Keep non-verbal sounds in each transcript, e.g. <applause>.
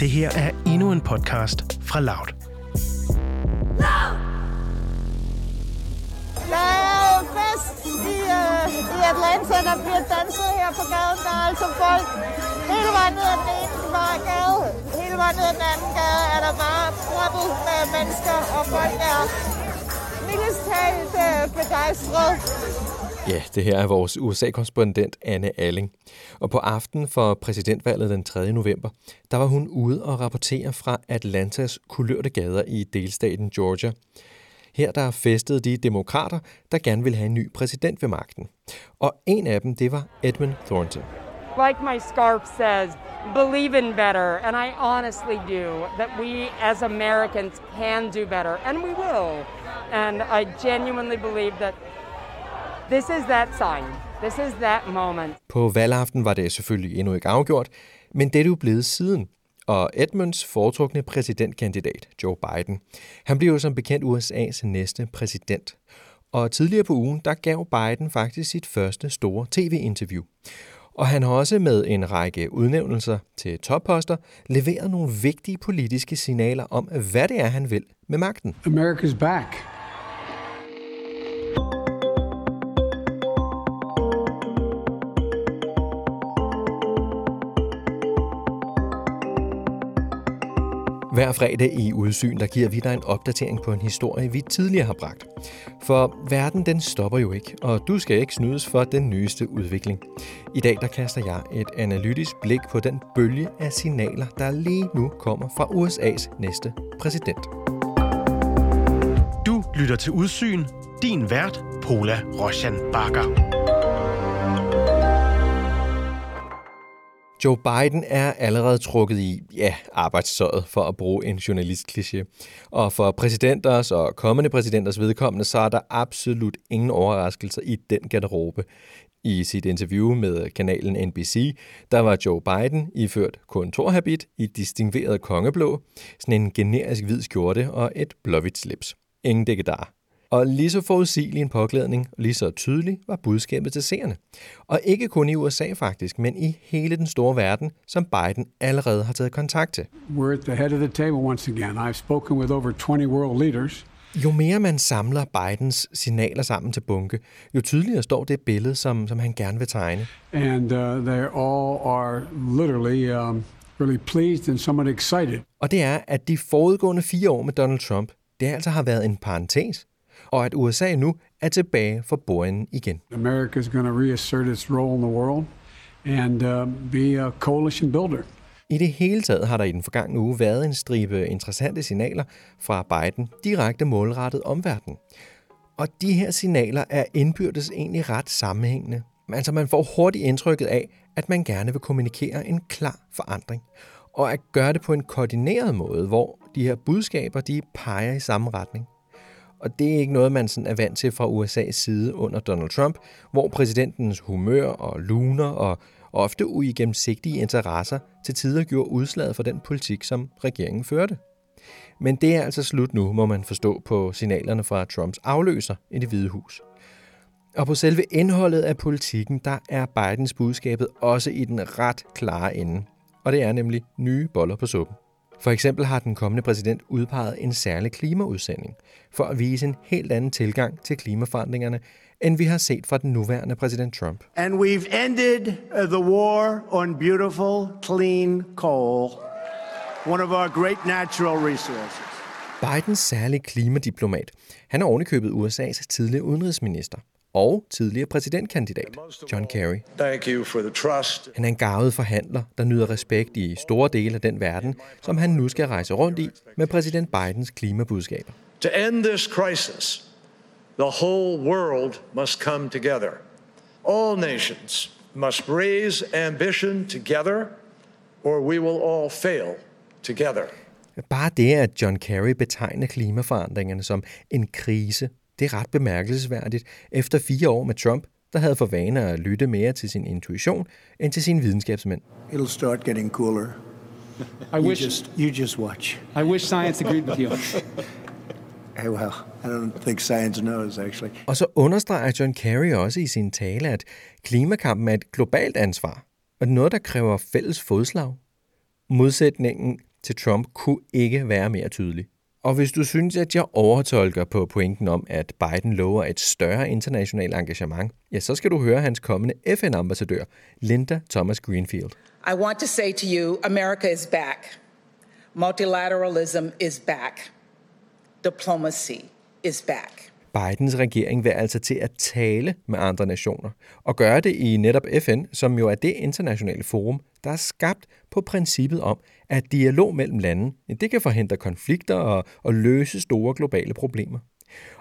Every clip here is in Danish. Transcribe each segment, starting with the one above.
Det her er endnu en podcast fra Loud. Der er fest i, øh, i Atlanta, der bliver danset her på gaden. Der er altså folk hele vejen ned ad den ene bare gade. Hele vejen ned ad den anden gade er der bare proppet med mennesker, og folk er mildest talt uh. Ja, det her er vores USA-korrespondent Anne Alling. Og på aften for præsidentvalget den 3. november, der var hun ude og rapportere fra Atlantas kulørte gader i delstaten Georgia. Her der festede de demokrater, der gerne ville have en ny præsident ved magten. Og en af dem, det var Edmund Thornton. Like my scarf says, believe in better, and I honestly do, that we as Americans can do better, and we will. And I genuinely believe that this is that sign. This is that moment. På valgaften var det selvfølgelig endnu ikke afgjort, men det er jo blevet siden. Og Edmunds foretrukne præsidentkandidat, Joe Biden, han blev jo som bekendt USA's næste præsident. Og tidligere på ugen, der gav Biden faktisk sit første store tv-interview. Og han har også med en række udnævnelser til topposter leveret nogle vigtige politiske signaler om, hvad det er, han vil med magten. America's back. Hver fredag i Udsyn, der giver vi dig en opdatering på en historie, vi tidligere har bragt. For verden, den stopper jo ikke, og du skal ikke snydes for den nyeste udvikling. I dag, der kaster jeg et analytisk blik på den bølge af signaler, der lige nu kommer fra USA's næste præsident. Du lytter til Udsyn. Din vært, Pola Roshan Bakker. Joe Biden er allerede trukket i, ja, arbejdstøjet for at bruge en journalistkliché. Og for præsidenters og kommende præsidenters vedkommende, så er der absolut ingen overraskelser i den garderobe. I sit interview med kanalen NBC, der var Joe Biden iført kontorhabit i distingueret kongeblå, sådan en generisk hvid skjorte og et blåhvidt slips. Ingen dækkedar. Og lige så forudsigelig en påklædning, lige så tydelig var budskabet til seerne. Og ikke kun i USA faktisk, men i hele den store verden, som Biden allerede har taget kontakt til. We're at the head of the table once again. I've spoken with over 20 world leaders. Jo mere man samler Bidens signaler sammen til bunke, jo tydeligere står det billede, som, som han gerne vil tegne. And uh, they all are literally um, really pleased and somewhat excited. Og det er, at de forudgående fire år med Donald Trump, det altså har været en parentes, og at USA nu er tilbage for bordenden igen. America is going to reassert its role in the world and uh, be a coalition builder. I det hele taget har der i den forgangne uge været en stribe interessante signaler fra Biden direkte målrettet omverdenen. Og de her signaler er indbyrdes egentlig ret sammenhængende. Altså man får hurtigt indtrykket af, at man gerne vil kommunikere en klar forandring. Og at gøre det på en koordineret måde, hvor de her budskaber de peger i samme retning. Og det er ikke noget, man sådan er vant til fra USA's side under Donald Trump, hvor præsidentens humør og luner og ofte uigennemsigtige interesser til tider gjorde udslaget for den politik, som regeringen førte. Men det er altså slut nu, må man forstå på signalerne fra Trumps afløser i det hvide hus. Og på selve indholdet af politikken, der er Bidens budskabet også i den ret klare ende. Og det er nemlig nye boller på suppen. For eksempel har den kommende præsident udpeget en særlig klimaudsending for at vise en helt anden tilgang til klimaforandringerne, end vi har set fra den nuværende præsident Trump. And we've ended uh, the war on beautiful, clean coal, one of our great natural resources. Bidens særlige klimadiplomat, han er ovenikøbet USA's tidligere udenrigsminister og tidligere præsidentkandidat, John Kerry. Thank you for the trust. Han er en gavet forhandler, der nyder respekt i store dele af den verden, som han nu skal rejse rundt i med præsident Bidens klimabudskaber. To end this crisis, the whole world must come together. All nations must raise ambition together, or we will all fail together. Bare det, at John Kerry betegner klimaforandringerne som en krise, det er ret bemærkelsesværdigt efter fire år med Trump, der havde for vane at lytte mere til sin intuition end til sine videnskabsmænd. It'll start getting cooler. I You wish just, you just watch. I wish science agreed with you. <laughs> Hey, well, I don't think science knows, actually. Og så understreger John Kerry også i sin tale, at klimakampen er et globalt ansvar, og noget, der kræver fælles fodslag. Modsætningen til Trump kunne ikke være mere tydelig. Og hvis du synes, at jeg overtolker på pointen om, at Biden lover et større internationalt engagement, ja, så skal du høre hans kommende FN-ambassadør, Linda Thomas Greenfield. I want to say to you, America is back. Multilateralism is back. Diplomacy is back. Bidens regering vil altså til at tale med andre nationer, og gøre det i netop FN, som jo er det internationale forum, der er skabt på princippet om, at dialog mellem lande det kan forhindre konflikter og, og løse store globale problemer.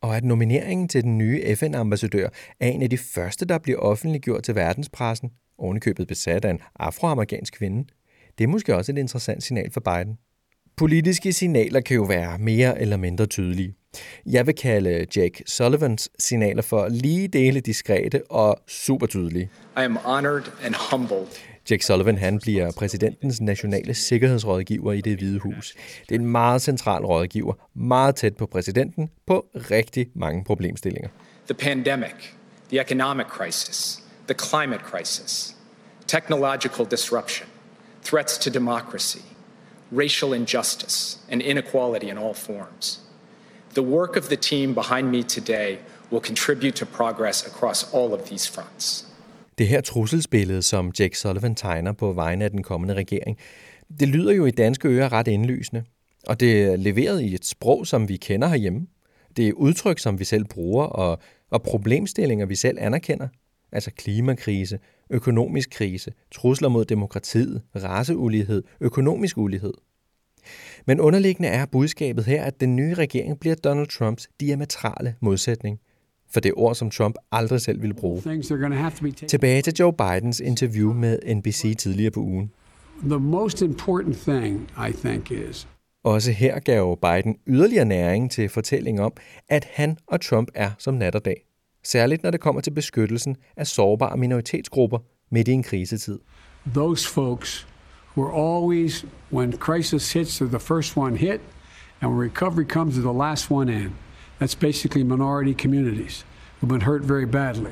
Og at nomineringen til den nye FN-ambassadør er en af de første, der bliver offentliggjort til verdenspressen, ovenikøbet besat af en afroamerikansk kvinde, det er måske også et interessant signal for Biden. Politiske signaler kan jo være mere eller mindre tydelige. Jeg vil kalde Jake Sullivans signaler for lige dele diskrete og super tydelige. I am honored and humbled Jack Sullivan han bliver præsidentens nationale sikkerhedsrådgiver i det hvide hus. Det er en meget central rådgiver, meget tæt på præsidenten på rigtig mange problemstillinger. The pandemic, the economic crisis, the climate crisis, technological disruption, threats to democracy, racial injustice and inequality in all forms. The work of the team behind me today will contribute to progress across all of these fronts. Det her trusselsbillede, som Jack Sullivan tegner på vegne af den kommende regering, det lyder jo i danske ører ret indlysende. Og det er leveret i et sprog, som vi kender herhjemme. Det er udtryk, som vi selv bruger, og, og problemstillinger, vi selv anerkender. Altså klimakrise, økonomisk krise, trusler mod demokratiet, raceulighed, økonomisk ulighed. Men underliggende er budskabet her, at den nye regering bliver Donald Trumps diametrale modsætning – for det ord, som Trump aldrig selv ville bruge. Tilbage til Joe Bidens interview med NBC tidligere på ugen. The most important thing, I think, is også her gav Biden yderligere næring til fortællingen om, at han og Trump er som nat og dag. Særligt når det kommer til beskyttelsen af sårbare minoritetsgrupper midt i en krisetid. Those folks were always, when crisis hits, they're the first one hit, and when recovery comes, they're the last one in. That's basically minority communities who've been hurt very badly.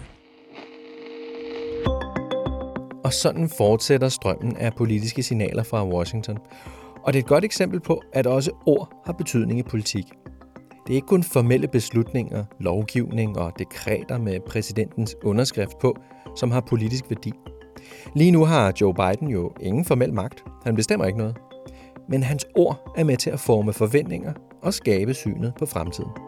Og sådan fortsætter strømmen af politiske signaler fra Washington. Og det er et godt eksempel på, at også ord har betydning i politik. Det er ikke kun formelle beslutninger, lovgivning og dekreter med præsidentens underskrift på, som har politisk værdi. Lige nu har Joe Biden jo ingen formel magt. Han bestemmer ikke noget. Men hans ord er med til at forme forventninger og skabe synet på fremtiden.